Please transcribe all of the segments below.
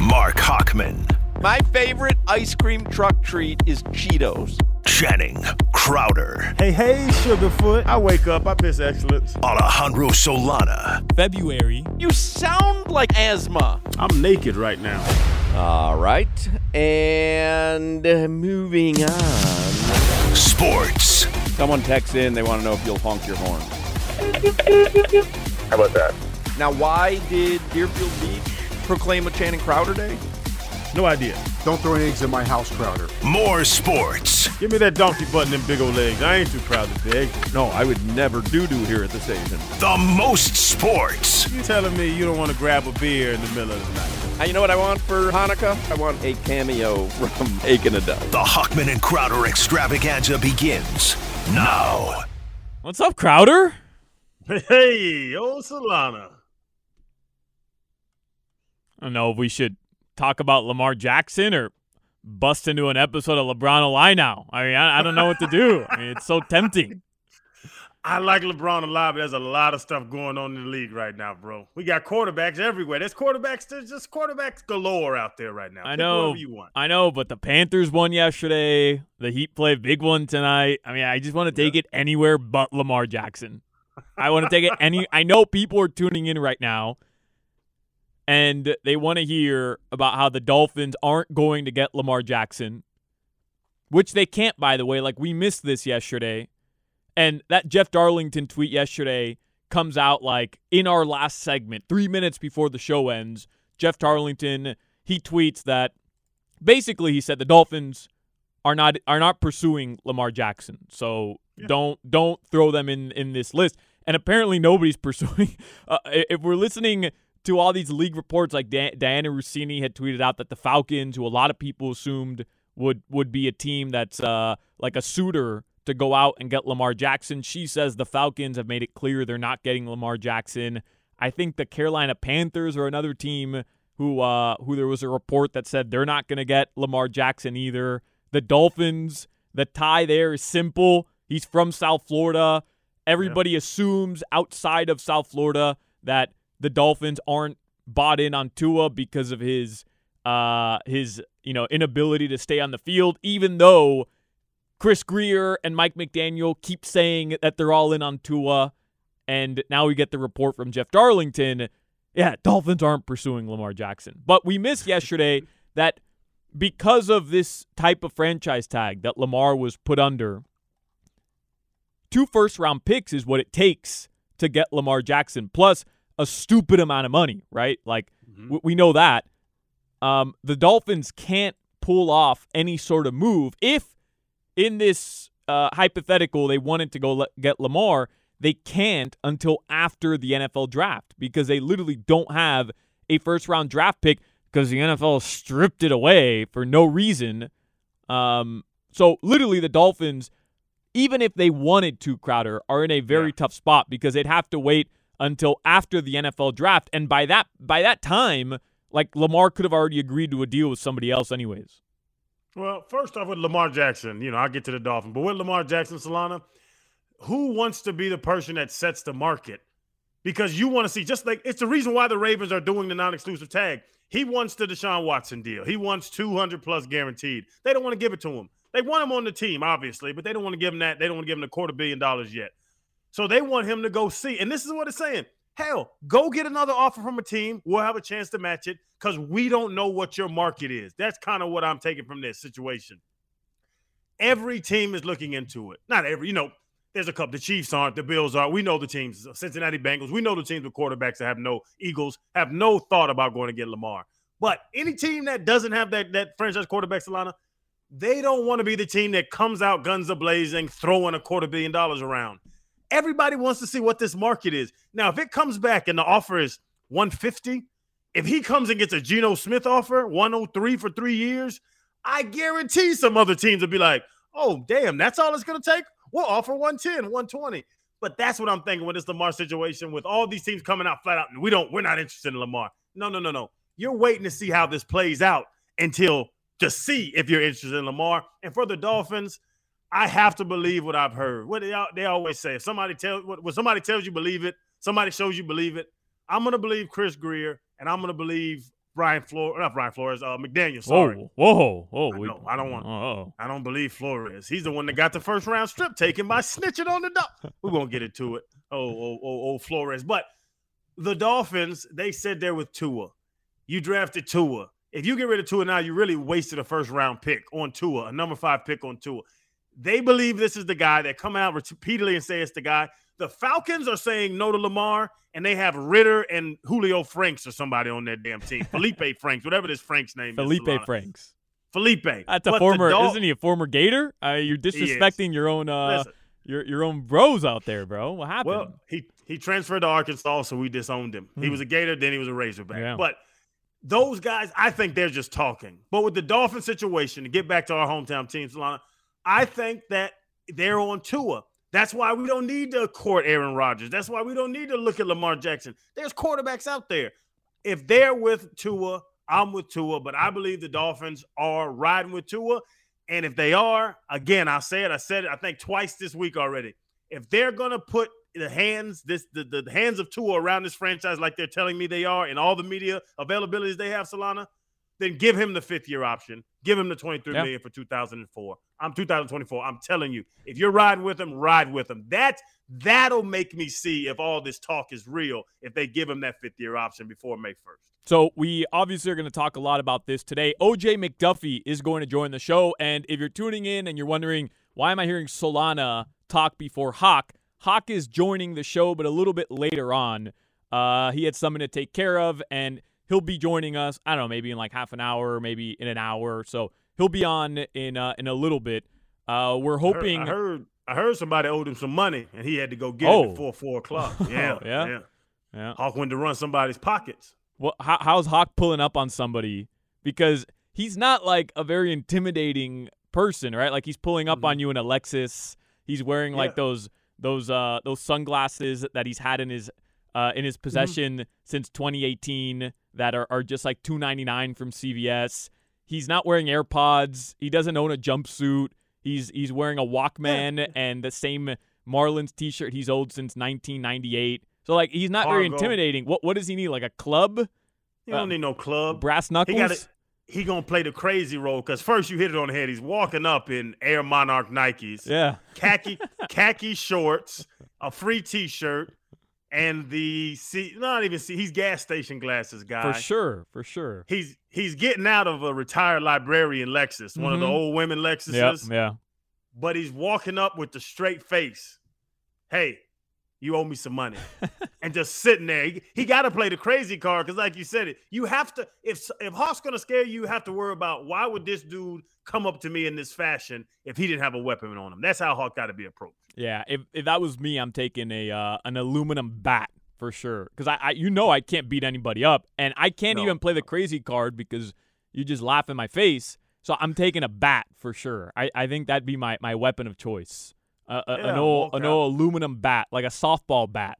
Marc Hochman. My favorite ice cream truck treat is Cheetos. Channing Crowder. Hey, hey, Sugarfoot. I wake up, I piss excellence. Alejandro Solana. February. You sound like asthma. I'm naked right now. All right. And moving on. Sports. Someone texts in, they want to know if you'll honk your horn. How about that? Now, why did Deerfield Beach proclaim a Channing Crowder Day? No idea. Don't throw any eggs in my house, Crowder. More sports. Give me that donkey button and big old legs. I ain't too proud to beg. No, I would never do do here at the station. The most sports. You telling me you don't want to grab a beer in the middle of the night? Uh, you know what I want for Hanukkah? I want a cameo from Aiken a Duck. The Hochman and Crowder extravaganza begins now. What's up, Crowder? Hey, old Solana. I don't know if we should talk about Lamar Jackson or bust into an episode of LeBron Alive now. I mean, I, I don't know what to do. I mean, it's so tempting. I like LeBron a lot, but there's a lot of stuff going on in the league right now, bro. We got quarterbacks everywhere. There's quarterbacks. There's just quarterbacks galore out there right now. I Pick know. you want. I know, but the Panthers won yesterday. The Heat play a big one tonight. I mean, I just want to take it anywhere but Lamar Jackson. I want to take it any. I know people are tuning in right now, and they want to hear about how the Dolphins aren't going to get Lamar Jackson, which they can't, by the way. Like we missed this yesterday, and that Jeff Darlington tweet yesterday comes out like in our last segment, three minutes before the show ends. Jeff Darlington he tweets that basically he said the Dolphins are not are not pursuing Lamar Jackson. So don't don't throw them in in this list. And apparently nobody's pursuing. Uh, if we're listening to all these league reports, like Di- Dianna Russini had tweeted out that the Falcons, who a lot of people assumed would would be a team that's uh, like a suitor to go out and get Lamar Jackson, she says the Falcons have made it clear they're not getting Lamar Jackson. I think the Carolina Panthers are another team who uh, who there was a report that said they're not going to get Lamar Jackson either. The Dolphins, the tie there is simple. He's from South Florida. Everybody assumes outside of South Florida that the Dolphins aren't bought in on Tua because of his uh his you know inability to stay on the field even though Chris Grier and Mike McDaniel keep saying that they're all in on Tua. And now we get the report from Jeff Darlington. Yeah Dolphins aren't pursuing Lamar Jackson. But we missed yesterday that because of this type of franchise tag that Lamar was put under two first round picks is what it takes to get Lamar Jackson, plus a stupid amount of money, right? Like w- we know that. Um, the Dolphins can't pull off any sort of move if, in this uh, hypothetical, they wanted to go le- get Lamar. They can't until after the NFL draft because they literally don't have a first round draft pick because the NFL stripped it away for no reason. Um, so literally, the Dolphins even if they wanted to, Crowder, are in a very Yeah. tough spot because they'd have to wait until after the NFL draft, and by that by that time, like Lamar could have already agreed to a deal with somebody else, anyways. Well, first off, with Lamar Jackson, you know, I'll get to the Dolphins, but with Lamar Jackson, Solana, who wants to be the person that sets the market? Because you want to see, just like it's the reason why the Ravens are doing the non exclusive tag. He wants the Deshaun Watson deal. He wants 200 plus guaranteed. They don't want to give it to him. They want him on the team, obviously, but they don't want to give him that. They don't want to give him a quarter billion dollars yet. So they want him to go see. And this is what it's saying. Hell, go get another offer from a team. We'll have a chance to match it because we don't know what your market is. That's kind of what I'm taking from this situation. Every team is looking into it. Not every, you know, there's a couple. The Chiefs aren't, the Bills are. We know the teams, Cincinnati Bengals. We know the teams with quarterbacks that have no Eagles, have no thought about going to get Lamar. But any team that doesn't have that that franchise quarterback, Solana, they don't want to be the team that comes out guns a blazing, throwing a quarter billion dollars around. Everybody wants to see what this market is. Now, if it comes back and the offer is 150, if he comes and gets a Geno Smith offer, 103 for three years, I guarantee some other teams will be like, oh, damn, that's all it's going to take? We'll offer 110, 120. But that's what I'm thinking with this Lamar situation, with all these teams coming out flat out, and we don't, we're not interested in Lamar. No, no, no, no. You're waiting to see how this plays out until to see if you're interested in Lamar. And for the Dolphins, I have to believe what I've heard. What they, they always say, if somebody tells when somebody tells you believe it, somebody shows you believe it. I'm gonna believe Chris Grier, and I'm gonna believe Brian Flores, not Brian Flores, uh, McDaniel. Sorry, Whoa, whoa, whoa. I we- know, I don't want- Oh, I don't believe Flores. He's the one that got the first round strip taken by snitching on the dog. We're gonna get into it. Oh, oh, oh, oh, Flores. But the Dolphins, they said they're with Tua. You drafted Tua. If you get rid of Tua now, you really wasted a first round pick on Tua, a number five pick on Tua. They believe this is the guy. They come out repeatedly and say it's the guy. The Falcons are saying no to Lamar, and they have Ridder and Julio Franks or somebody on their damn team. Felipe Franks, whatever this Frank's name is. Felipe Franks. Felipe. That's a But former, isn't he a former Gator? Uh, you're disrespecting your own, uh, Listen, your your own bros out there, bro. What happened? Well, he he transferred to Arkansas, so we disowned him. He Hmm. was a Gator, then he was a Razorback. Yeah. But those guys, I think they're just talking. But with the Dolphin situation, to get back to our hometown team, Solana, I think that they're on Tua. That's why we don't need to court Aaron Rodgers. That's why we don't need to look at Lamar Jackson. There's quarterbacks out there. If they're with Tua, I'm with Tua, but I believe the Dolphins are riding with Tua. And if they are, again, I said, it, I said it, I think twice this week already. If they're gonna put the hands, this the, the hands of Tua around this franchise like they're telling me they are, and all the media availabilities they have, Solana, then give him the fifth year option. Give him the twenty-three Yeah. million for 2004. I'm 2024. I'm telling you, if you're riding with him, ride with him. That that'll make me see if all this talk is real. If they give him that fifth year option before May 1st. So we obviously are going to talk a lot about this today. OJ McDuffie is going to join the show, and if you're tuning in and you're wondering why am I hearing Solana talk before Hawk, Hawk is joining the show, but a little bit later on. Uh, he had something to take care of, and he'll be joining us. I don't know, maybe in like half an hour, maybe in an hour. So he'll be on in uh, in a little bit. Uh, we're I heard- hoping. I heard, I heard somebody owed him some money, and he had to go get Oh. it before four o'clock. Yeah, yeah? yeah. yeah. Hawk went to run somebody's pockets. Well, how, how's Hawk pulling up on somebody? Because he's not like a very intimidating person, right? Like he's pulling up on you in a Lexus. He's wearing like Mm-hmm. Those those uh those sunglasses that he's had in his uh in Mm-hmm. his possession since 2018 that are, are just like 299 from CVS. He's not wearing AirPods. He doesn't own a jumpsuit. He's he's wearing a Walkman and the same Marlins t-shirt he's owned since 1998. So like he's not very intimidating. What what does he need? Like a club? You don't Uh, need no club. Brass He knuckles? got it. He gonna play the crazy role because first you hit it on the head. He's walking up in Air Monarch Nikes, Yeah. khaki khaki shorts, a free T-shirt, and the see not even see. He's gas station glasses guy. For sure. For sure. He's he's getting out of a retired librarian Lexus, one of the Mhm. old women Lexuses. Yeah. Yeah. but he's walking up with the straight face. Hey, you owe me some money. and just sitting there. He, he got to play the crazy card because, like you said, it you have to. If if Hawk's gonna scare you, you have to worry about why would this dude come up to me in this fashion if he didn't have a weapon on him. That's how Hawk got to be approached. Yeah. If if that was me, I'm taking a uh, an aluminum bat for sure. Because I, I you know I can't beat anybody up, and I can't No, even play the crazy card because you just laugh in my face. So I'm taking a bat for sure. I, I think that'd be my, my weapon of choice. A- Yeah, an old an old aluminum bat, like a softball bat.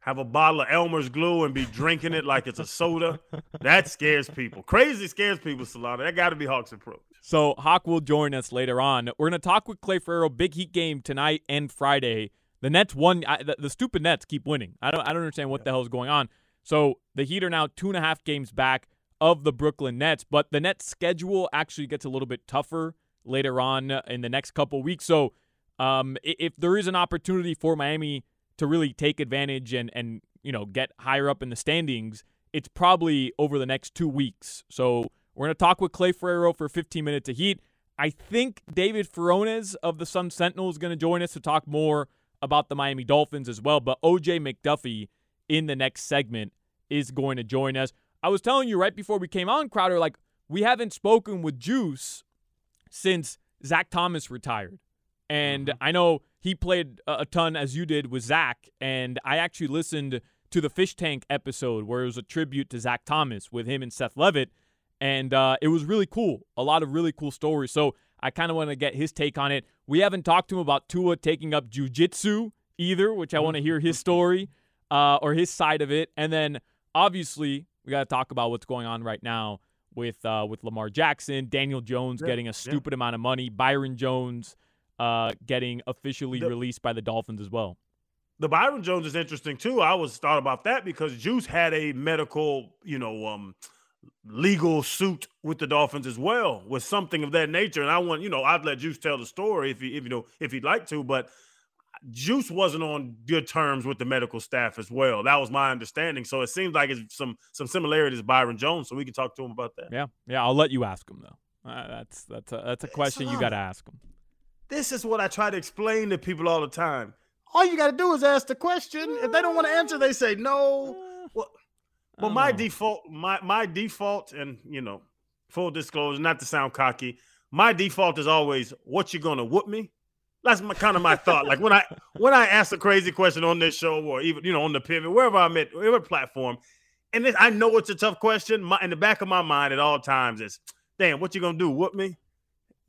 Have a bottle of Elmer's glue and be drinking it like it's a soda. That scares people. Crazy scares people, Solana. That got to be Hawk's approach. So Hawk will join us later on. We're going to talk with Clay Ferraro. Big Heat game tonight and Friday. The Nets won. I, the, the stupid Nets keep winning. I don't. I don't understand what the hell is going on. So the Heat are now two and a half games back of the Brooklyn Nets, but the Nets schedule actually gets a little bit tougher later on in the next couple weeks. So um, if there is an opportunity for Miami to really take advantage and and you know get higher up in the standings, it's probably over the next two weeks. So we're gonna talk with Clay Ferraro for 15 minutes of Heat. I think David Furones of the Sun Sentinel is going to join us to talk more about the Miami Dolphins as well. But OJ McDuffie in the next segment is going to join us. I was telling you right before we came on, Crowder, like we haven't spoken with Juice since Zach Thomas retired. And I know he played a ton as you did with Zach. And I actually listened to the Fish Tank episode where it was a tribute to Zach Thomas with him and Seth Levit. And uh, it was really cool. A lot of really cool stories. So I kind of want to get his take on it. We haven't talked to him about Tua taking up jujitsu either, which I want to hear his story uh, or his side of it. And then obviously we got to talk about what's going on right now with uh, with Lamar Jackson, Daniel Jones Yeah, getting a yeah. stupid amount of money, Byron Jones uh, getting officially The- released by the Dolphins as well. The Byron Jones is interesting too. I was thought about that because Juice had a medical, you know, um, legal suit with the Dolphins as well, with something of that nature. And I want, you know, I'd let Juice tell the story if he, if you know, if he'd like to, but Juice wasn't on good terms with the medical staff as well. That was my understanding. So it seems like it's some some similarities Byron Jones. So we can talk to him about that. Yeah, yeah. I'll let you ask him though. Uh, that's that's a, that's a question you got to ask him. This is what I try to explain to people all the time. All you got to do is ask the question. If they don't want to answer, they say no. Well, well, my know. default, my my default, and you know, full disclosure, not to sound cocky, my default is always, "What you gonna whoop me?" That's my kind of my thought. Like when I when I ask a crazy question on this show, or even you know on the pivot, wherever I'm at, whatever platform, and then I know it's a tough question. My, in the back of my mind at all times is, "Damn, what you gonna do? Whoop me?"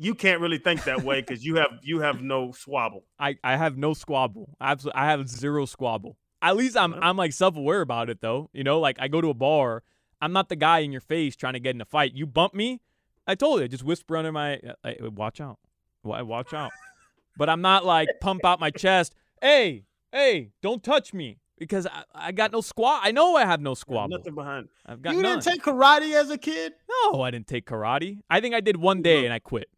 You can't really think that way because you have you have no swabble. I, I have no squabble. Absolutely, I have zero squabble. At least I'm I'm like self aware about it though. You know, like I go to a bar, I'm not the guy in your face trying to get in a fight. You bump me, I told you, just whisper under my, uh, watch out, Wa- watch out. But I'm not like pump out my chest. Hey, hey, don't touch me because I, I got no squat. I know I have no squabble. Nothing behind. I've got You none. didn't take karate as a kid. no, I didn't take karate. I think I did one day and I quit.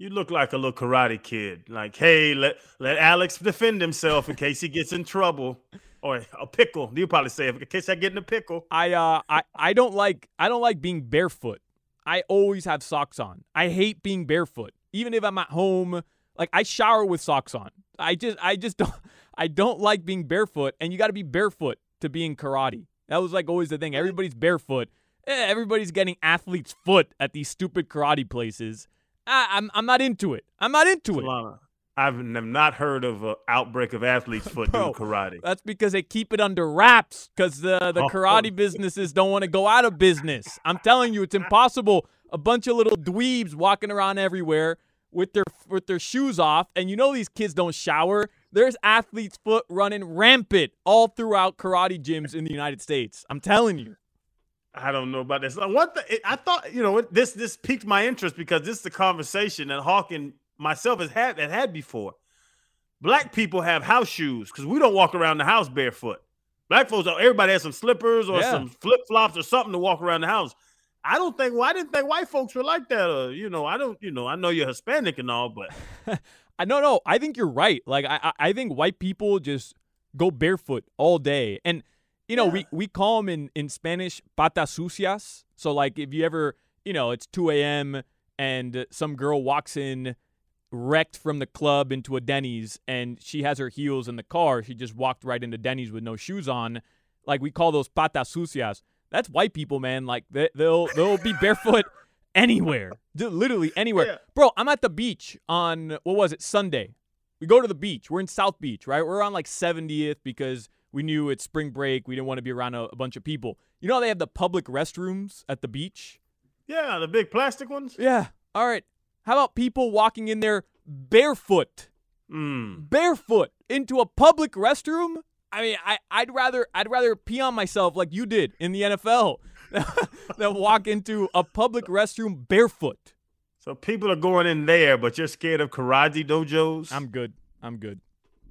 You look like a little karate kid. Like, hey, let let Alex defend himself in case he gets in trouble. Or a pickle. You probably say in case I get in a pickle. I uh I, I don't like I don't like being barefoot. I always have socks on. I hate being barefoot. Even if I'm at home, like I shower with socks on. I just I just don't I don't like being barefoot and you got to be barefoot to be in karate. That was like always the thing. Everybody's barefoot. Eh, everybody's getting athlete's foot at these stupid karate places. I, I'm I'm not into it. I'm not into it. I've not heard of an outbreak of athlete's foot Bro, doing karate. That's because they keep it under wraps because the, the Oh. karate businesses don't want to go out of business. I'm telling you, it's impossible. A bunch of little dweebs walking around everywhere with their with their shoes off, and you know these kids don't shower. There's athlete's foot running rampant all throughout karate gyms in the United States. I'm telling you. I don't know about this. Uh, One thing I thought, you know, it- this this piqued my interest because this is the conversation that Hawk and myself has had had had before. Black people have house shoes because we don't walk around the house barefoot. Black folks, everybody has some slippers or Yeah. some flip flops or something to walk around the house. I don't think. Well, I didn't think white folks were like that. Uh, you know, I don't. You know, I know you're Hispanic and all, but I no no. I think you're right. Like I I I think white people just go barefoot all day, and you know we we call them in in Spanish patas sucias. So like if you ever you know it's 2 a.m. and some girl walks in wrecked from the club into a Denny's and she has her heels in the car. She just walked right into Denny's with no shoes on. Like we call those patas sucias. That's white people, man. Like they, they'll they'll be barefoot anywhere, literally anywhere. Yeah. Bro, I'm at the beach on what was it Sunday. We go to the beach. We're in South Beach, right? We're on like 70th because we knew it's spring break. We didn't want to be around a, a bunch of people. You know how they have the public restrooms at the beach? yeah, the big plastic ones. Yeah. All right. How about people walking in there barefoot? Mm. barefoot into a public restroom? I mean, I, I'd rather I'd rather pee on myself like you did in the NFL than walk into a public restroom barefoot. So people are going in there, but you're scared of karate dojos. I'm good. I'm good.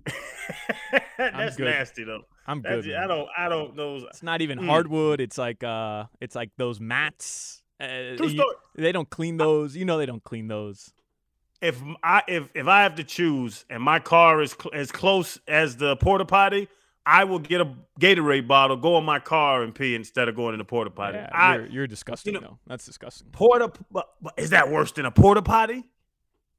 That's nasty though. I'm good. I don't. I don't know. It's not even Mm. hardwood. It's like uh, it's like those mats. Uh, True you- they don't clean those. You know they don't clean those. If I if if I have to choose, and my car is cl- as close as the porta potty, I will get a Gatorade bottle, go in my car, and pee instead of going in the porta potty. Yeah, I you're, you're disgusting. know- though. That's disgusting. porta. But, but is that worse than a porta potty?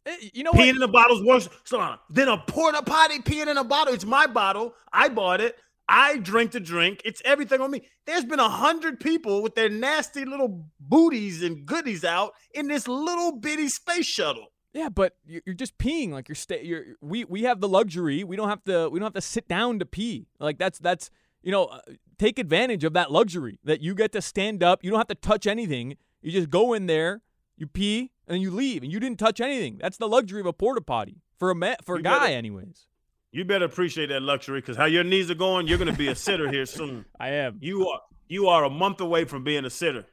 Eh, You know Peeing what? in the bottle's worse. So than a porta potty peeing in a bottle. It's my bottle. I bought it. I drink the drink. It's everything on me. There's been a hundred people with their nasty little booties and goodies out in this little bitty space shuttle. Yeah, but you're, you're just peeing. Like you're stay. You're we we have the luxury. We don't have to. We don't have to sit down to pee. Like that's that's you know uh, take advantage of that luxury that you get to stand up. You don't have to touch anything. You just go in there, you pee, and then you leave, and you didn't touch anything. That's the luxury of a porta potty for a ma- for a You guy, better- anyways. You better appreciate that luxury because how your knees are going, you're going to be a sitter here soon. I am. You are you are a month away from being a sitter.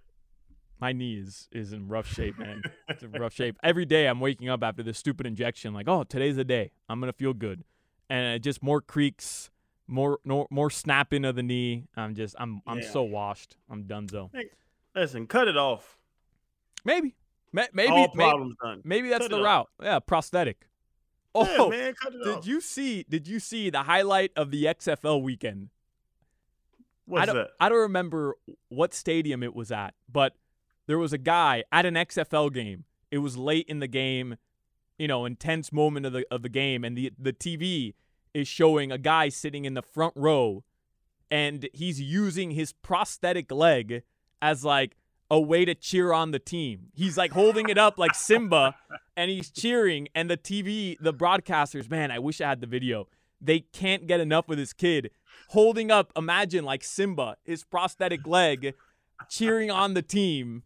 My knee is is in rough shape, man. it's in rough shape. Every day I'm waking up after this stupid injection, like, oh, today's the day. I'm gonna feel good, and it just more creaks, more more more snapping of the knee. I'm just I'm I'm Yeah. so washed. I'm done, so. Listen, cut it off. Maybe, Ma- maybe, All maybe, problems done. maybe that's Cut the route. Yeah, prosthetic. Oh, Yeah, man, cut it did off. you see? Did you see the highlight of the XFL weekend? What's I don't, that? I don't remember what stadium it was at, but there was a guy at an XFL game. It was late in the game, you know, intense moment of the of the game, and the the TV is showing a guy sitting in the front row, and he's using his prosthetic leg as like a way to cheer on the team. He's like holding it up like Simba, and he's cheering, and the TV, the broadcasters, man, I wish I had the video. They can't get enough of this kid holding up, imagine like Simba, his prosthetic leg, cheering on the team.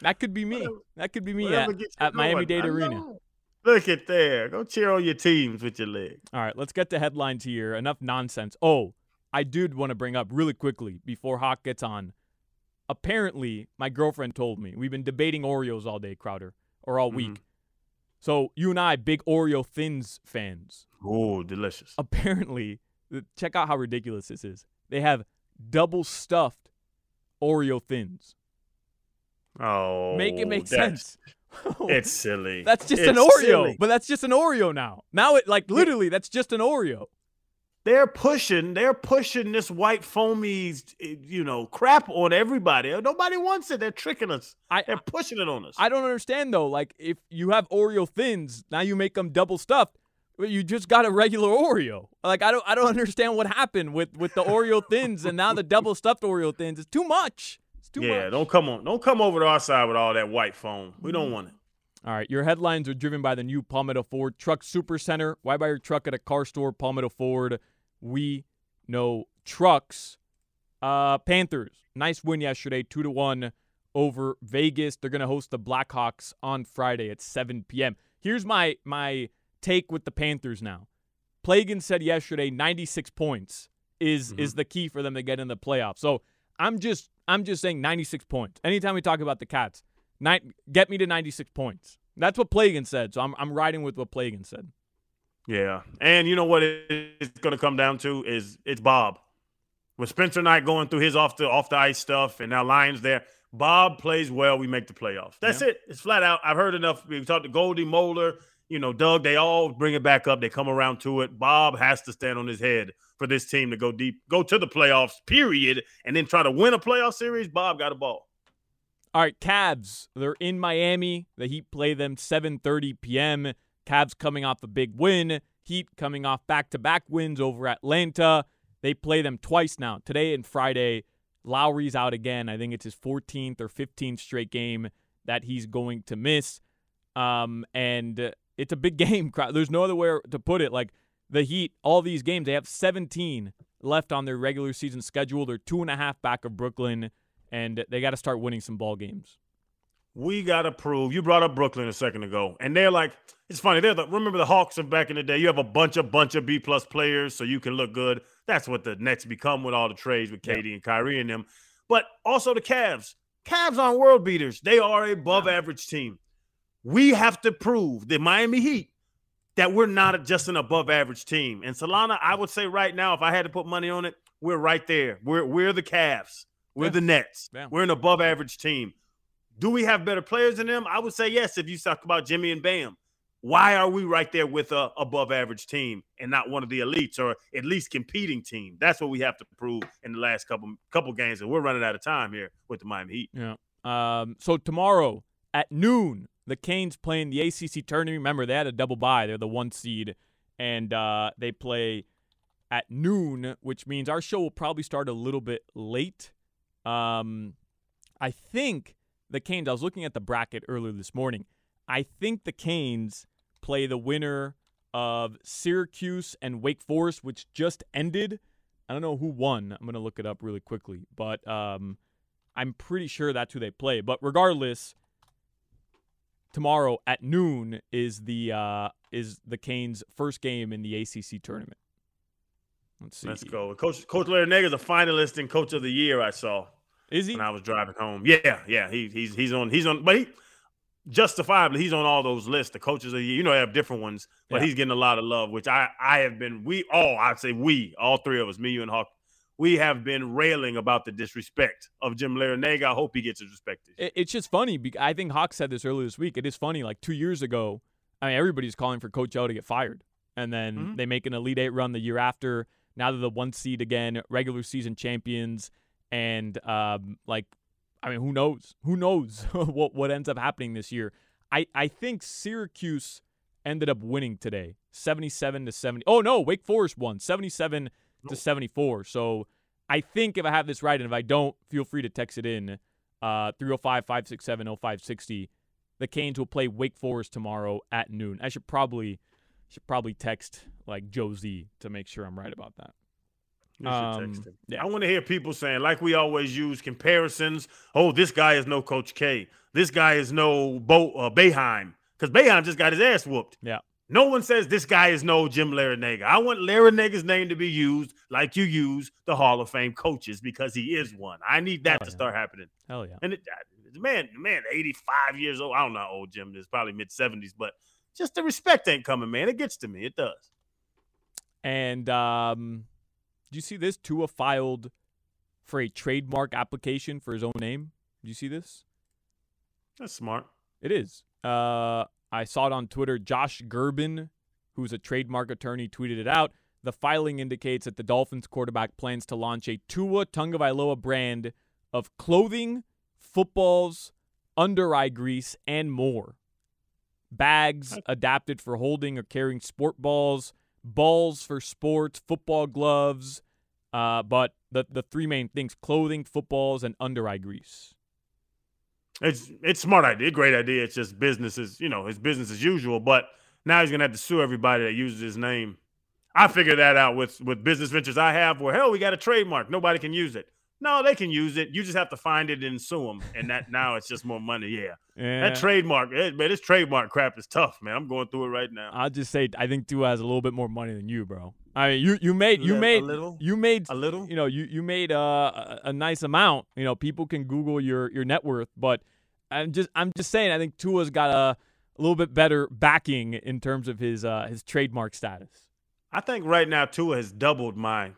That could be me. That could be me at, Whatever at Miami. Dade Arena. Look at there. Go cheer on your teams with your leg. All right, let's get to headlines here. Enough nonsense. Oh, I did want to bring up really quickly before Hawk gets on. Apparently, my girlfriend told me we've been debating Oreos all day, Crowder, or all mm-hmm. week. So you and I, big Oreo Thins fans. Oh, delicious. Apparently, check out how ridiculous this is. They have double stuffed Oreo Thins. Oh, Make it make sense. It's silly. That's just It's an Oreo, silly. but that's just an Oreo now. Now it like literally that's just an Oreo. They're pushing. They're pushing this white foamy, you know, crap on everybody. Nobody wants it. They're tricking us. I They're pushing it on us. I don't understand though. Like if you have Oreo thins, now you make them double stuffed, but you just got a regular Oreo. Like I don't I don't understand what happened with with the Oreo thins and now the double stuffed Oreo thins. It's too much. It's too yeah, much. Yeah, don't come on. Don't come over to our side with all that white foam. We don't mm-hmm. want it. All right, your headlines are driven by the new Palmetto Ford Truck Super Center. Why buy your truck at a car store? Palmetto Ford. We know trucks. Uh, Panthers, nice win yesterday, two to one over Vegas. They're gonna host the Blackhawks on Friday at 7 p.m. Here's my my take with the Panthers now. Plagan said yesterday, 96 points is is the key for them to get in the playoffs. So I'm just I'm just saying 96 points. Anytime we talk about the Cats, Nine, get me to 96 points. That's what Plagan said. So I'm, I'm riding with what Plagan said. Yeah, and you know what it's going to come down to is it's Bob. With Spencer Knight going through his off the off the ice stuff, and now Lions there. Bob plays well. We make the playoffs. That's Yeah. it. It's flat out. I've heard enough. We talked to Goldie Moeller, you know, Doug. They all bring it back up. They come around to it. Bob has to stand on his head for this team to go deep, go to the playoffs. Period, and then try to win a playoff series. Bob got a ball. All right, Cavs. They're in Miami. The Heat play them 7:30 p.m. Cavs coming off a big win. Heat coming off back-to-back wins over Atlanta. They play them twice now, today and Friday. Lowry's out again. I think it's his 14th or 15th straight game that he's going to miss. Um, and it's a big game. There's no other way to put it. Like the Heat, all these games, they have 17 left on their regular season schedule. They're two and a half back of Brooklyn, and they got to start winning some ball games. We got to prove. You brought up Brooklyn a second ago, and they're like, it's funny. They're the, remember the Hawks of back in the day. You have a bunch of bunch of B plus players, so you can look good. That's what the Nets become with all the trades with Katie and Kyrie and them. But also the Cavs. Cavs aren't world beaters. They are a above average team. We have to prove the Miami Heat that we're not just an above average team. And Solana, I would say right now, if I had to put money on it, we're right there. We're we're the Cavs. We're Yeah. the Nets. Yeah. We're an above average team. Do we have better players than them? I would say yes. If you talk about Jimmy and Bam, why are we right there with a above average team and not one of the elites or at least competing team? That's what we have to prove in the last couple couple games, and we're running out of time here with the Miami Heat. Yeah. Um, so tomorrow at noon, the Canes playing the ACC tournament. Remember, they had a double bye. They're the one seed, and uh, they play at noon, which means our show will probably start a little bit late. Um, I think the Canes. I was looking at the bracket earlier this morning. I think the Canes play the winner of Syracuse and Wake Forest, which just ended. I don't know who won. I'm gonna look it up really quickly, but um, I'm pretty sure that's who they play. But regardless, tomorrow at noon is the uh, is the Canes' first game in the ACC tournament. Let's see. Let's go. Coach Coach Larrañaga's a finalist in Coach of the Year. I saw Is he? when I was driving home. Yeah, yeah. He, he's he's on he's on, but he justifiably he's on all those lists. The coaches of the year, you know, they have different ones, but Yeah. he's getting a lot of love, which I I have been. We all I'd say we all three of us, me, you, and Hawk. we have been railing about the disrespect of Jim Larrañaga. I hope he gets his respect. This year. It, it's just funny. I think Hawk said this earlier this week. It is funny. Like two years ago, I mean, everybody's calling for Coach O to get fired, and then Mhm. they make an Elite Eight run the year after. Now they're the one seed again, regular season champions, and um, like, I mean, who knows? Who knows what what ends up happening this year? I I think Syracuse ended up winning today, seventy-seven to seventy. Oh no, Wake Forest won, seventy-seven to seventy-four. So I think if I have this right, and if I don't, feel free to text it in. Uh, 305 567 0560. The Canes will play Wake Forest tomorrow at noon. I should probably should probably text like Josie to make sure I'm right about that. Um, yeah. I want to hear people saying, like we always use comparisons. Oh, this guy is no Coach K. This guy is no Bo uh, Boeheim because Boeheim just got his ass whooped. Yeah. No one says this guy is no Jim Larrañaga. I want Larrañaga's name to be used like you use the Hall of Fame coaches because he is one. I need that Oh, to yeah. start happening. Hell yeah. And it, uh, the man, man, 85 years old. I don't know how old Jim is, probably mid 70s, but just the respect ain't coming, man. It gets to me. It does. And um, do you see this? Tua filed for a trademark application for his own name. Do you see this? That's smart. It is. Uh, I saw it on Twitter. Josh Gerben, who's a trademark attorney, tweeted it out. The filing indicates that the Dolphins quarterback plans to launch a Tua Tagovailoa brand of clothing, footballs, under eye grease, and more. Bags adapted for holding or carrying sport balls, balls for sports, football gloves, uh, but the, the three main things clothing, footballs, and under eye grease. It's it's smart idea, great idea. It's just business as you know, it's business as usual. But now he's gonna have to sue everybody that uses his name. I figured that out with with business ventures I have, where hell we got a trademark, nobody can use it. No, they can use it. You just have to find it and sue them, and that now it's just more money. Yeah, Yeah. that trademark, eh, man, this trademark crap is tough, man. I'm going through it right now. I'll just say I think Tua has a little bit more money than you, bro. I mean, you you made you made little? you made A little. you know you you made uh, a a nice amount. You know, people can Google your your net worth, but I'm just I'm just saying I think Tua's got a, a little bit better backing in terms of his uh his trademark status. I think right now Tua has doubled my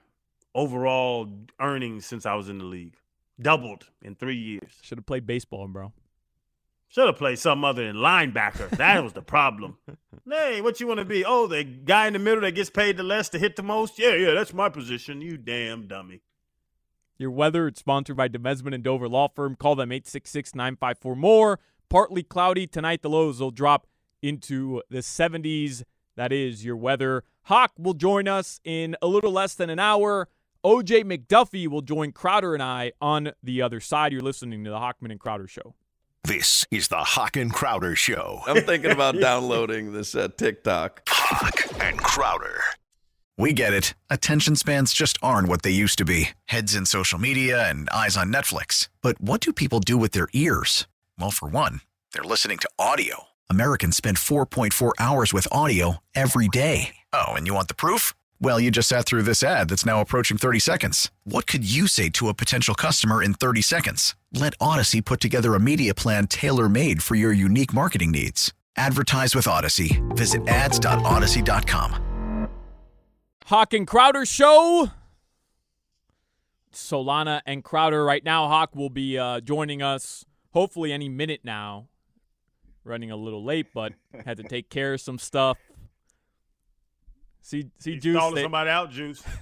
overall earnings since I was in the league. Doubled in three years. Should have played baseball, bro. Should have played some other than linebacker. That was the problem. hey, what you want to be? Oh, the guy in the middle that gets paid the less to hit the most? Yeah, yeah, that's my position. You damn dummy. Your weather, it's sponsored by Demesman and Dover Law Firm. Call them 866 954 more. Partly cloudy. Tonight, the lows will drop into the 70s. That is your weather. Hawk will join us in a little less than an hour. OJ McDuffie will join Crowder and I on the other side. You're listening to the Hochman and Crowder Show. This is the Hawk and Crowder Show. I'm thinking about downloading this uh, TikTok. Hawk and Crowder. We get it. Attention spans just aren't what they used to be heads in social media and eyes on Netflix. But what do people do with their ears? Well, for one, they're listening to audio. Americans spend 4.4 hours with audio every day. Oh, and you want the proof? Well, you just sat through this ad that's now approaching 30 seconds. What could you say to a potential customer in 30 seconds? Let Audacy put together a media plan tailor made for your unique marketing needs. Advertise with Audacy. Visit ads.audacy.com. Hawk and Crowder Show. Solana and Crowder right now. Hawk will be uh, joining us hopefully any minute now. Running a little late, but had to take care of some stuff. See, see, You Juice. stalling they- somebody out, Juice.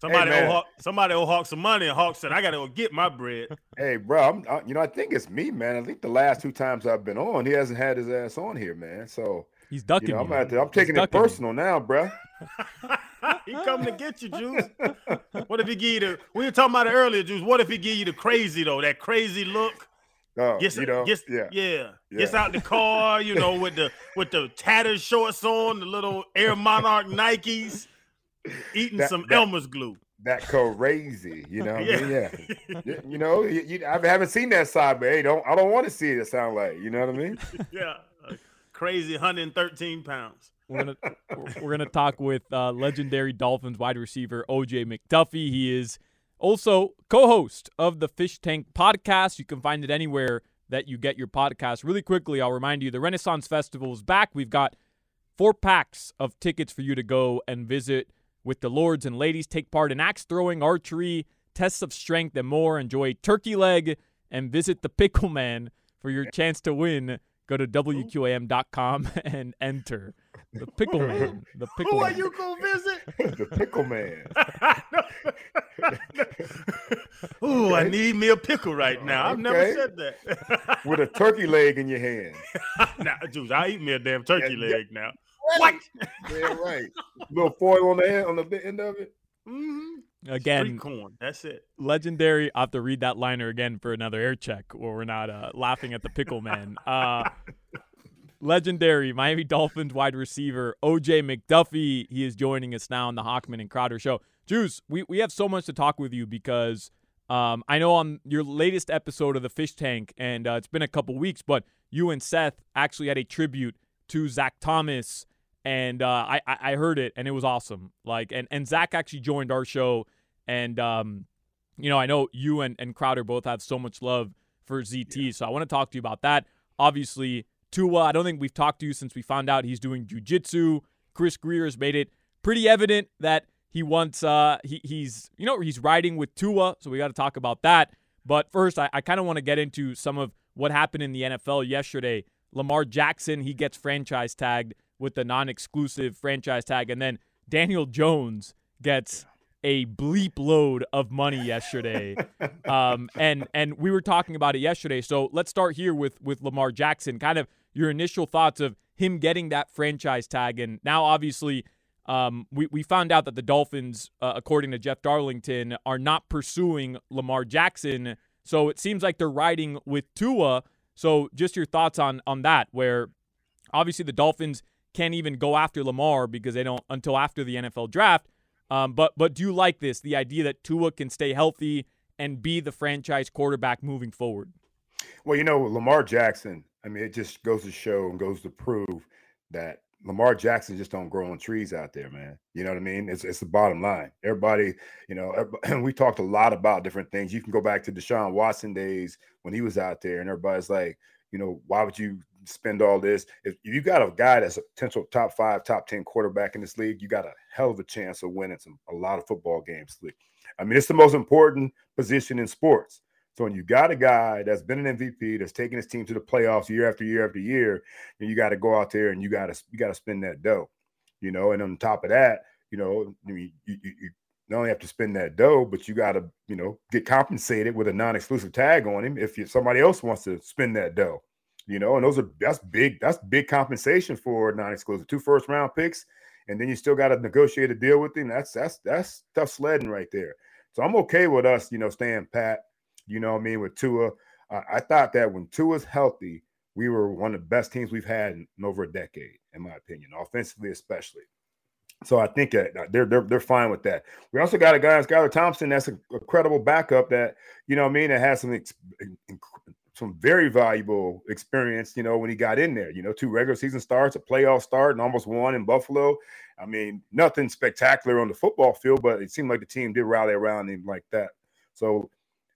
Somebody, man. owe Hawk, somebody owe Hawk some money, and Hawk said, I got to go get my bread. Hey, bro, I'm, I, you know, I think it's me, man. I think the last two times I've been on, he hasn't had his ass on here, man. So, he's ducking you know. I'm, at the, I'm taking it ducking you. personal now, bro. he coming to get you, Juice. What if he give you the, we were talking about it earlier, Juice. What if he give you the crazy, though, that crazy look? Oh, Gets, you know, gets, yeah. yeah, Gets out the car, you know, with the with the tattered shorts on, the little Air Monarch Nikes, eating That- some that- Elmer's glue. that crazy, you know, what I mean? Yeah. yeah. You, you know, you, you, I haven't seen that side, but hey, don't I don't want to see it. It sound like, you know what I mean? yeah, uh, crazy 113 pounds. We're gonna we're gonna talk with uh, legendary Dolphins wide receiver OJ McDuffie. He is also co-host of the Fish Tank podcast. You can find it anywhere that you get your podcast. Really quickly, I'll remind you the Renaissance Festival is back. We've got four packs of tickets for you to go and visit with the lords and ladies. Take part in axe throwing, archery, tests of strength, and more. Enjoy turkey leg and visit the Pickle Man for your chance to win. Go to WQAM.com and enter. The Pickle Man. The Pickle Man. Who are you gonna visit? the pickle man. Ooh, I need me a pickle right now. I've never said that. with a turkey leg in your hand. nah, Juice, I eat me a damn turkey Yeah, yeah. leg now. What? Yeah, right. Little foil on the end on the bit- end of it. Mm-hmm. Again, Street corn. That's it. legendary. I have to read that liner again for another air check where we're not uh, laughing at the pickle man. Uh, legendary Miami Dolphins wide receiver OJ McDuffie. He is joining us now on the Hochman and Crowder show. Juice, we, we have so much to talk with you because um, I know on your latest episode of the Fish Tank, and uh, it's been a couple weeks, but you and Seth actually had a tribute to Zach Thomas, and uh, I, I heard it and it was awesome. Like, and and Zach actually joined our show, and um, you know, I know you and, and Crowder both have so much love for ZT, so I want to talk to you about that. Obviously, Tua, I don't think we've talked to you since we found out he's doing jujitsu. Chris Grier has made it pretty evident that he wants uh he, he's you know he's riding with Tua, so we got to talk about that. But first, I, I kind of want to get into some of what happened in the NFL yesterday. Lamar Jackson, he gets franchise tagged with the non-exclusive franchise tag, and then Daniel Jones gets a bleep load of money yesterday. um, and and we were talking about it yesterday. So let's start here with with Lamar Jackson. Kind of your initial thoughts of him getting that franchise tag, and now obviously. Um, we, we found out that the Dolphins, uh, according to Jeff Darlington, are not pursuing Lamar Jackson. So it seems like they're riding with Tua. So just your thoughts on on that, where obviously the Dolphins can't even go after Lamar because they don't until after the NFL draft. Um, but but do you like this? The idea that Tua can stay healthy and be the franchise quarterback moving forward. Well, you know, Lamar Jackson, I mean, it just goes to show and goes to prove that Lamar Jackson just don't grow on trees out there, man. You know what I mean? It's it's the bottom line. Everybody, you know, everb- we talked a lot about different things. You can go back to Deshaun Watson days when he was out there, and everybody's like, you know, why would you spend all this? If you got a guy that's a potential top five, top ten quarterback in this league, you got a hell of a chance of winning some a lot of football games. I mean, it's the most important position in sports. So when you got a guy that's been an MVP, that's taking his team to the playoffs year after year after year, and you got to go out there and you got to you got to spend that dough, you know. And on top of that, you know, you, you, you not only have to spend that dough, but you got to you know get compensated with a non-exclusive tag on him if you, somebody else wants to spend that dough, you know. And those are that's big that's big compensation for non-exclusive two first round picks, and then you still got to negotiate a deal with him. That's that's that's tough sledding right there. So I'm okay with us, you know, staying pat you know what I mean? With Tua, uh, I thought that when Tua's healthy, we were one of the best teams we've had in, over a decade, in my opinion, offensively especially. So I think that they're they're they're fine with that. We also got a guy, Skylar Thompson, that's a, a credible backup that you know I mean that has some ex- some very valuable experience. You know when he got in there, you know two regular season starts, a playoff start, and almost one in Buffalo. I mean nothing spectacular on the football field, but it seemed like the team did rally around him like that. So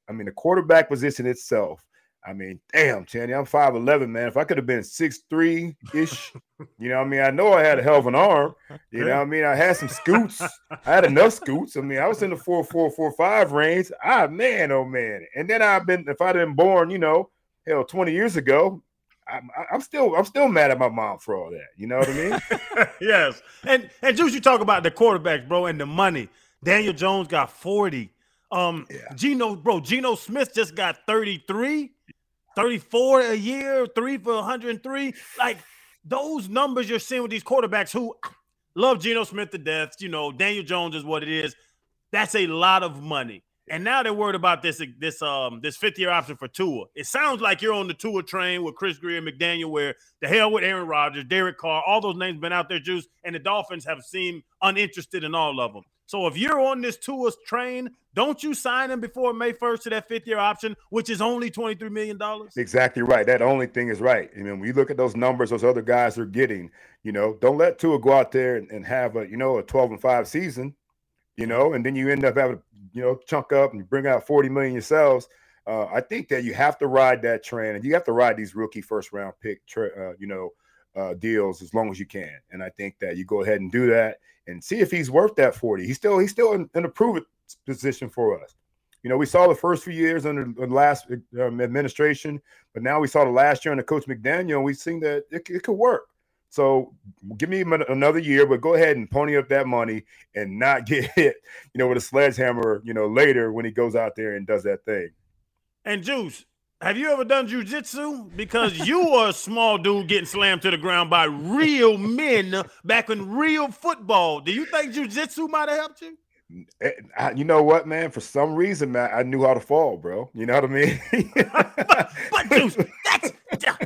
I mean, the quarterback position itself. I mean, damn, Channy, I'm 5'11, man. If I could have been 6'3 ish, you know what I mean? I know I had a hell of an arm. You know what I mean? I had some scoots. I had enough scoots. I mean, I was in the 4 4 4 5 range. Ah, man, oh, man. And then I've been, if I'd been born, you know, hell, 20 years ago, I'm, I'm still, I'm still mad at my mom for all that. You know what I mean? yes. And and Juice, you talk about the quarterbacks, bro, and the money. Daniel Jones got 40. Um, Yeah. Geno, bro, Geno Smith just got 33, 34 a year, three for 103. Like those numbers you're seeing with these quarterbacks who love Geno Smith to death. You know, Daniel Jones is what it is. That's a lot of money. And now they're worried about this this um this fifth year option for Tua. It sounds like you're on the Tua train with Chris Grier, McDaniel, where the hell with Aaron Rodgers, Derek Carr, all those names been out there, Juice, and the Dolphins have seemed uninterested in all of them. So if you're on this Tua train, don't you sign him before May 1st to that fifth year option, which is only $23 million? Exactly right. That only thing is right. I mean, when you look at those numbers, those other guys are getting, you know, don't let Tua go out there and, and have a, you know, a 12 and 5 season, you know, and then you end up having, to, you know, chunk up and bring out 40 million yourselves. Uh, I think that you have to ride that train and you have to ride these rookie first round pick, tra- uh, you know, uh, deals as long as you can. And I think that you go ahead and do that and see if he's worth that 40. He's still he's still in, in a position for us. You know, we saw the first few years under the last um, administration, but now we saw the last year under Coach McDaniel, and we've seen that it, it could work. So give me another year, but go ahead and pony up that money and not get hit, you know, with a sledgehammer, you know, later when he goes out there and does that thing. And Juice, have you ever done jujitsu? Because you were a small dude getting slammed to the ground by real men back in real football. Do you think jujitsu might have helped you? Eh, I, you know what, man? For some reason, man, I knew how to fall, bro. You know what I mean? but, but Juice, that's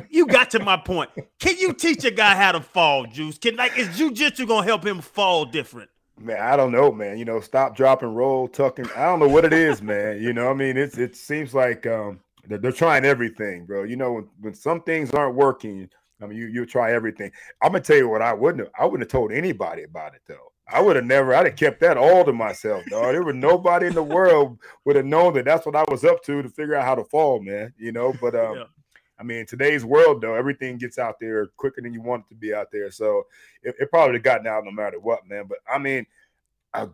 you got to my point. Can you teach a guy how to fall, Juice? Can like is jujitsu gonna help him fall different? Man, I don't know, man. You know, stop, drop, and roll, tucking. I don't know what it is, man. You know, I mean, it's it seems like um they're, they're trying everything, bro. You know, when, when some things aren't working, I mean, you you try everything. I'm gonna tell you what I wouldn't have. I wouldn't have told anybody about it though. I would have never. I'd have kept that all to myself, dog. There was nobody in the world would have known that that's what I was up to to figure out how to fall, man. You know, but um, yeah. I mean, today's world though, everything gets out there quicker than you want it to be out there. So it, it probably gotten out no matter what, man. But I mean, I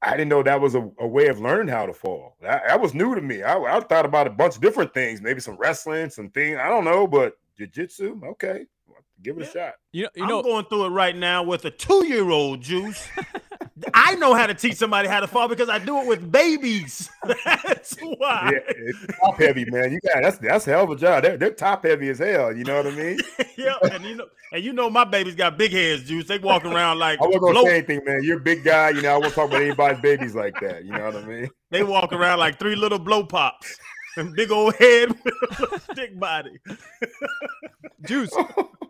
I didn't know that was a, a, way of learning how to fall. That, that was new to me. I, I, thought about a bunch of different things, maybe some wrestling, some thing. I don't know, but jiu-jitsu, okay, give it yeah. a shot. You know, you I'm know, going through it right now with a two-year-old juice. I know how to teach somebody how to fall because I do it with babies. that's why. Yeah, it's top heavy, man. You got that's that's a hell of a job. They're, they're top heavy as hell. You know what I mean? yeah, and you know, and you know, my babies got big heads, juice. They walk around like. I wasn't gonna blow- say anything, man. You're a big guy. You know, I won't talk about anybody's babies like that. You know what I mean? They walk around like three little blow pops and big old head with stick body. Juice,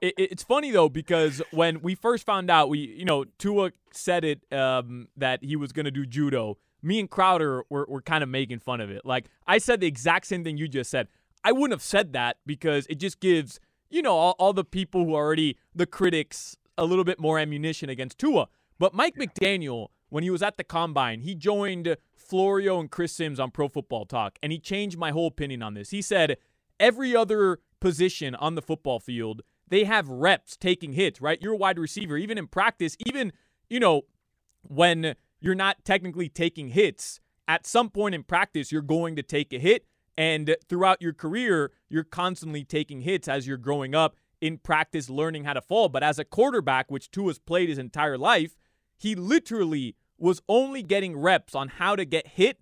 it, it's funny though because when we first found out, we you know Tua said it um, that he was going to do judo. Me and Crowder were, were kind of making fun of it. Like I said the exact same thing you just said. I wouldn't have said that because it just gives you know all, all the people who are already the critics a little bit more ammunition against Tua. But Mike McDaniel, when he was at the combine, he joined Florio and Chris Simms on Pro Football Talk, and he changed my whole opinion on this. He said every other position on the football field they have reps taking hits, right? You're a wide receiver, even in practice, even, you know, when you're not technically taking hits, at some point in practice, you're going to take a hit. And throughout your career, you're constantly taking hits as you're growing up in practice, learning how to fall. But as a quarterback, which Tua's played his entire life, he literally was only getting reps on how to get hit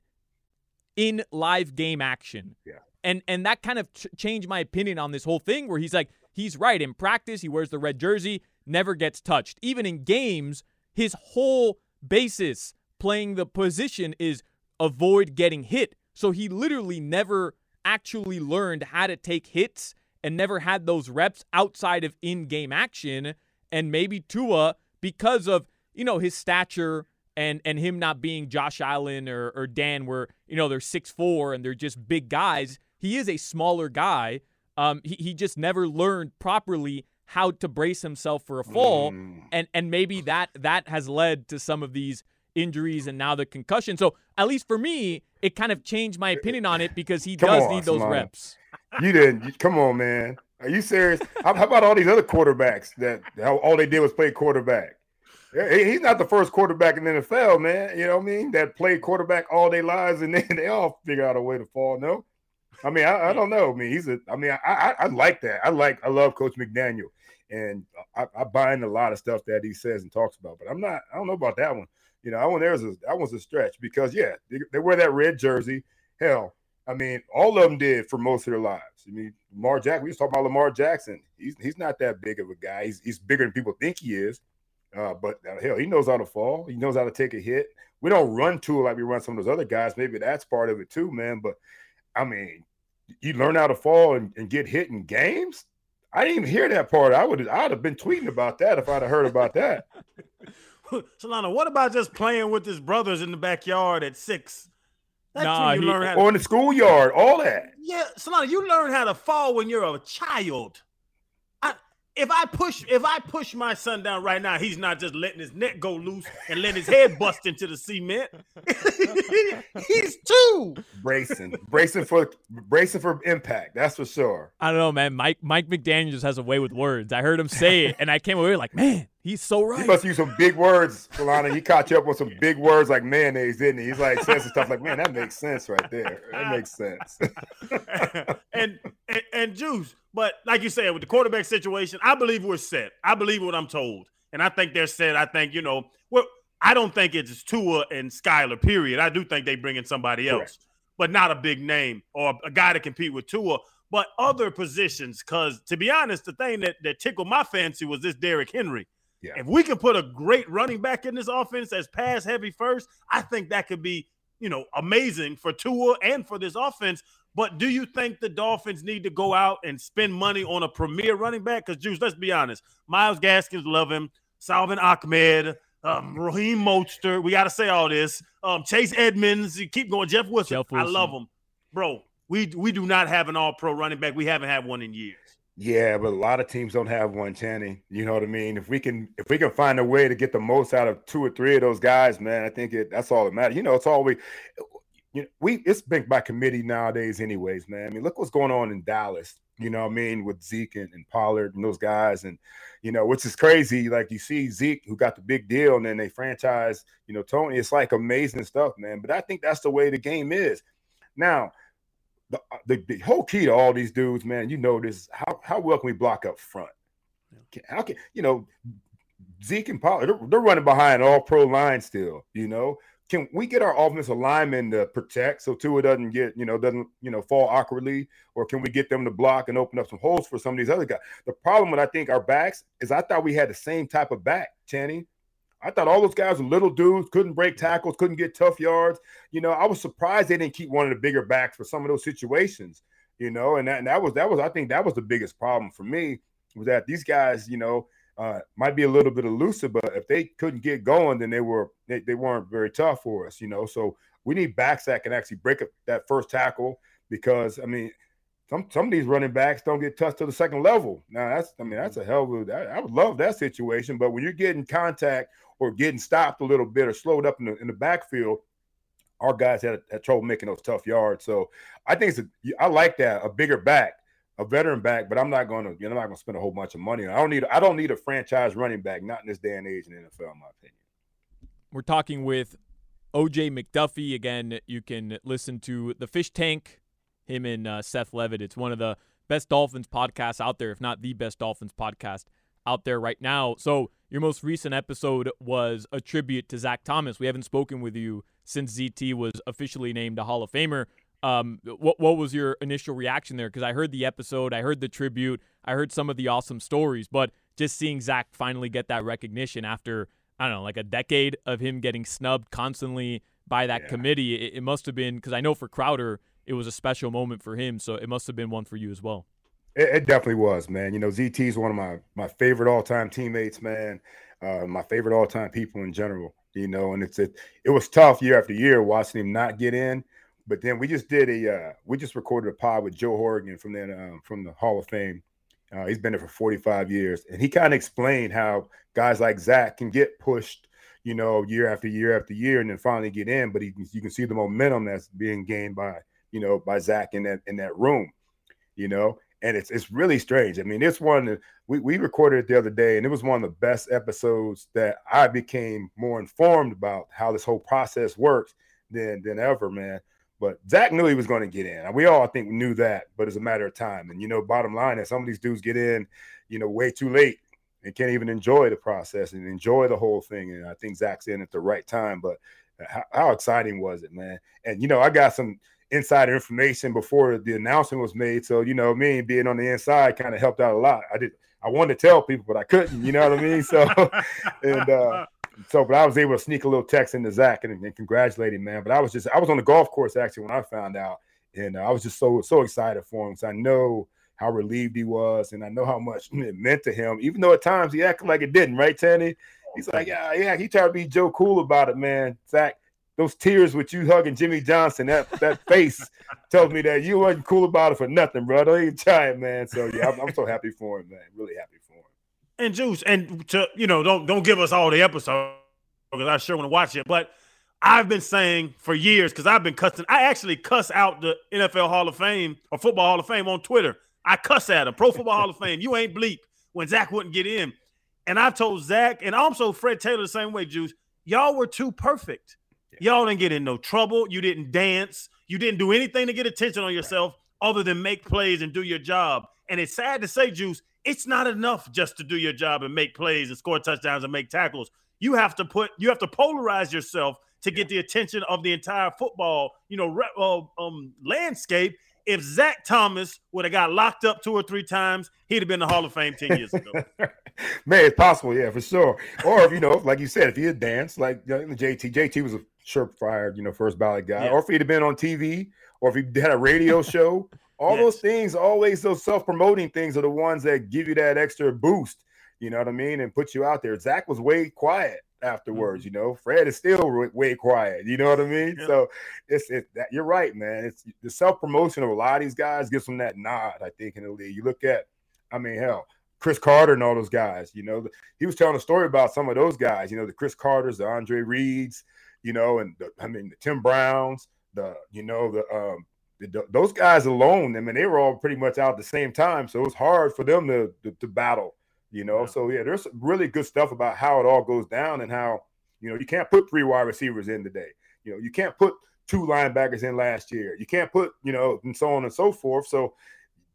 in live game action. Yeah. And and that kind of ch- changed my opinion on this whole thing where he's like, he's right. In practice, he wears the red jersey, never gets touched. Even in games, his whole basis playing the position is avoid getting hit. So he literally never actually learned how to take hits and never had those reps outside of in-game action. And maybe Tua, because of you know his stature and and him not being Josh Allen or, or Dan, where you know they're six four and they're just big guys. He is a smaller guy. Um, he, he just never learned properly how to brace himself for a fall, mm. and and maybe that that has led to some of these injuries and now the concussion. So at least for me, it kind of changed my opinion on it because he come does on, need those Simone. reps. You didn't. Come on, man. Are you serious? how, how, about all these other quarterbacks that all they did was play quarterback? He's not the first quarterback in the NFL, man. You know what I mean? That played quarterback all their lives and then they all figure out a way to fall. No, I mean, I, I, don't know. I mean, he's a. I mean, I, I, I like that. I like. I love Coach McDaniel, and I, I buy in a lot of stuff that he says and talks about. But I'm not. I don't know about that one. You know, that one there's a that one's a stretch because yeah, they, they wear that red jersey. Hell, I mean, all of them did for most of their lives. I mean, Lamar Jackson. We just talk about Lamar Jackson. He's he's not that big of a guy. He's he's bigger than people think he is. Uh, but uh, hell, he knows how to fall. He knows how to take a hit. We don't run to it like we run some of those other guys. Maybe that's part of it too, man. But I mean, you learn how to fall and, and, get hit in games. I didn't even hear that part. I would I'd have been tweeting about that if I'd have heard about that. Solana, what about just playing with his brothers in the backyard at six? That's nah, you he, learn how to, or in the schoolyard, all that. Yeah, Solana, you learn how to fall when you're a child. I if I push if I push my son down right now, he's not just letting his neck go loose and letting his head bust into the cement. he's two. Bracing, bracing for bracing for impact. That's for sure. I don't know, man. Mike Mike McDaniel just has a way with words. I heard him say it, and I came away like, man, he's so right. He must use some big words, Solana. He caught you up with some big words like mayonnaise, didn't he? He's like says some stuff like, man, that makes sense right there. That makes sense. and, and and Juice, but like you said, with the quarterback situation, I believe we're set. I believe what I'm told, and I think they're set. I think you know, well, I don't think it's Tua and Skylar. Period. I do think they bring in somebody else, Correct. but not a big name or a guy to compete with Tua. But other positions, because to be honest, the thing that, that tickled my fancy was this Derrick Henry. Yeah. If we can put a great running back in this offense as pass heavy first, I think that could be, you know, amazing for Tua and for this offense. But do you think the Dolphins need to go out and spend money on a premier running back? Because Juice, let's be honest, Myles Gaskins love him, Salvon Ahmed, um, Raheem Mostert. We got to say all this. Um, Chase Edmonds, you keep going. Jeff Wilson, Jeff I love him, bro. We we do not have an All Pro running back. We haven't had one in years. Yeah, but a lot of teams don't have one, Channing. You know what I mean? If we can if we can find a way to get the most out of two or three of those guys, man, I think it that's all that matters. You know, it's all we you know, we it's been by committee nowadays, anyways, man. I mean, look what's going on in Dallas, you know what I mean, with Zeke and, and Pollard and those guys, and you know, which is crazy. Like you see Zeke who got the big deal, and then they franchise, you know, Tony. It's like amazing stuff, man. But I think that's the way the game is. Now, the, uh, the, the whole key to all these dudes, man, you know this. How how well can we block up front? Can- How can you know Zeke and Pollard? They're, they're running behind all pro line still. You know, can we get our offensive linemen to protect so Tua doesn't get you know doesn't you know fall awkwardly, or can we get them to block and open up some holes for some of these other guys? The problem with I think our backs is I thought we had the same type of back, Channing. I thought all those guys were little dudes, couldn't break tackles, couldn't get tough yards. You know, I was surprised they didn't keep one of the bigger backs for some of those situations. You know, and that, and that was that was I think that was the biggest problem for me was that these guys, you know, uh, might be a little bit elusive, but if they couldn't get going, then they were they, they weren't very tough for us. You know, so we need backs that can actually break up that first tackle because I mean. Some, some of these running backs don't get touched to the second level. Now that's I mean that's a hell of a I, I would love that situation, but when you're getting contact or getting stopped a little bit or slowed up in the in the backfield, our guys had, had trouble making those tough yards. So I think it's a, I like that a bigger back, a veteran back, but I'm not to you know I'm not to spend a whole bunch of money. I don't need I don't need a franchise running back, not in this day and age in the NFL, in my opinion. We're talking with OJ McDuffie. Again, you can listen to The Fish Tank, him and uh, Seth Levit. It's one of the best Dolphins podcasts out there, if not the best Dolphins podcast out there right now. So, your most recent episode was a tribute to Zach Thomas. We haven't spoken with you since ZT was officially named a Hall of Famer. Um, what what was your initial reaction there? Because I heard the episode, I heard the tribute, I heard some of the awesome stories, but just seeing Zach finally get that recognition after I don't know, like a decade of him getting snubbed constantly by that Yeah. committee, it, it must have been because I know for Crowder it was a special moment for him, so it must have been one for you as well. It, it definitely was, man. You know, ZT is one of my my favorite all time teammates, man. Uh, my favorite all time people in general. You know, and it's it, it was tough year after year watching him not get in. But then we just did a uh, we just recorded a pod with Joe Horrigan from then um, from the Hall of Fame. Uh, he's been there for 45 years, and he kind of explained how guys like Zach can get pushed, you know, year after year after year, and then finally get in. But he, you can see the momentum that's being gained by you know by Zach in that in that room, you know. And it's it's really strange. I mean, it's one we, we recorded it the other day, and it was one of the best episodes that I became more informed about how this whole process works than than ever, man. But Zach knew he was going to get in. We all I think knew that, but it's a matter of time. And you know, bottom line is some of these dudes get in, you know, way too late and can't even enjoy the process and enjoy the whole thing. And I think Zach's in at the right time. But how, how exciting was it, man? And you know, I got some insider information before the announcement was made. So, you know, me being on the inside kind of helped out a lot. I did I wanted to tell people, but I couldn't, you know what I mean? So and uh so but I was able to sneak a little text into Zach and, and congratulate him, man. But I was just I was on the golf course actually when I found out, and uh, I was just so so excited for him because I know how relieved he was, and I know how much it meant to him. Even though at times he acted like it didn't, right, Tanny? He's like, yeah, yeah. He tried to be Joe Cool about it, man. Zach, those tears with you hugging Jimmy Johnson, that that face tells me that you wasn't cool about it for nothing, bro. Don't even try it, man. So yeah, I'm, I'm so happy for him, man. Really happy for him. And Juice, and to you know, don't don't give us all the episode because I sure want to watch it. But I've been saying for years because I've been cussing. I actually cuss out the NFL Hall of Fame or Football Hall of Fame on Twitter. I cuss at him. Pro Football Hall of Fame. You ain't bleep when Zach wouldn't get in. And I told Zach and also Fred Taylor the same way, Juice. Y'all were too perfect. Y'all didn't get in no trouble. You didn't dance. You didn't do anything to get attention on yourself other than make plays and do your job. And it's sad to say, Juice, it's not enough just to do your job and make plays and score touchdowns and make tackles. You have to put you have to polarize yourself to get the attention of the entire football, you know, uh, um, landscape. If Zach Thomas would have got locked up two or three times, he'd have been in the Hall of Fame ten years ago. Man, it's possible, yeah, for sure. Or if you know, like you said, if he had danced like you know, JT, JT was a surefire, you know, first ballot guy, or if he'd have been on TV, or if he had a radio show, all yes. those things, always those self-promoting things are the ones that give you that extra boost. You know what I mean, and put you out there. Zach was way quiet afterwards. Mm-hmm. You know, Fred is still way quiet. You know what I mean? So it's it, that you're right, man. It's the self promotion of a lot of these guys gives them that nod. I think in the league, you look at, I mean, hell, Cris Carter and all those guys. You know, he was telling a story about some of those guys. You know, the Cris Carters, the Andre Reeds. You know, and the, I mean the Tim Browns, the you know the um those guys alone. I mean, they were all pretty much out at the same time, so it was hard for them to to, to battle you know. Yeah. So yeah, there's really good stuff about how it all goes down and how you know you can't put three wide receivers in today. You know, you can't put two linebackers in last year. You can't put you know and so on and so forth. So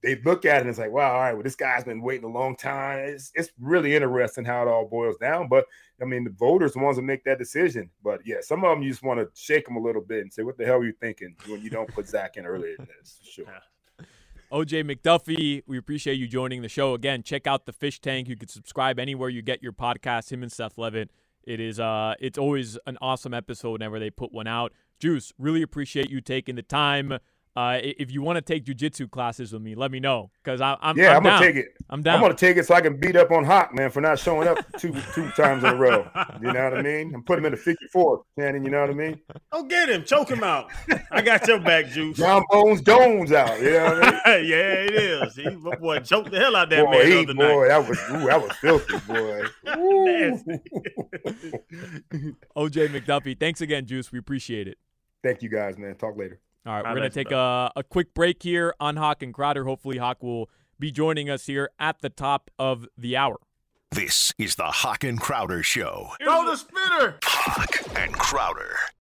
they look at it and it's like, wow, all right, well, this guy's been waiting a long time. It's, it's really interesting how it all boils down. But I mean, the voters, the ones that make that decision. But yeah, some of them you just want to shake them a little bit and say, what the hell are you thinking when you don't put Zach in earlier than this? Sure. OJ McDuffie, we appreciate you joining the show again. Check out the Fish Tank. You can subscribe anywhere you get your podcast. Him and Seth Levit. It is uh, it's always an awesome episode whenever they put one out. Juice, really appreciate you taking the time. Uh, if you want to take jujitsu classes with me, let me know because I'm, I'm yeah, I'm, I'm gonna take it. I'm down. I'm gonna take it so I can beat up on Hochman for not showing up two two times in a row. You know what I mean? I'm putting him in the 54, Shannon. You know what I mean? Go get him, choke him out. I got your back, Juice. Jon Bones Jones out. You know what I mean? yeah, it is. He boy choked the hell out that boy, man. He, boy, night. that was ooh, that was filthy, boy. OJ McDuffie, thanks again, Juice. We appreciate it. Thank you guys, man. Talk later. All right, we're going to take a, a quick break here on Hawk and Crowder. Hopefully, Hawk will be joining us here at the top of the hour. This is the Hawk and Crowder Show. Throw the spitter. Hawk and Crowder.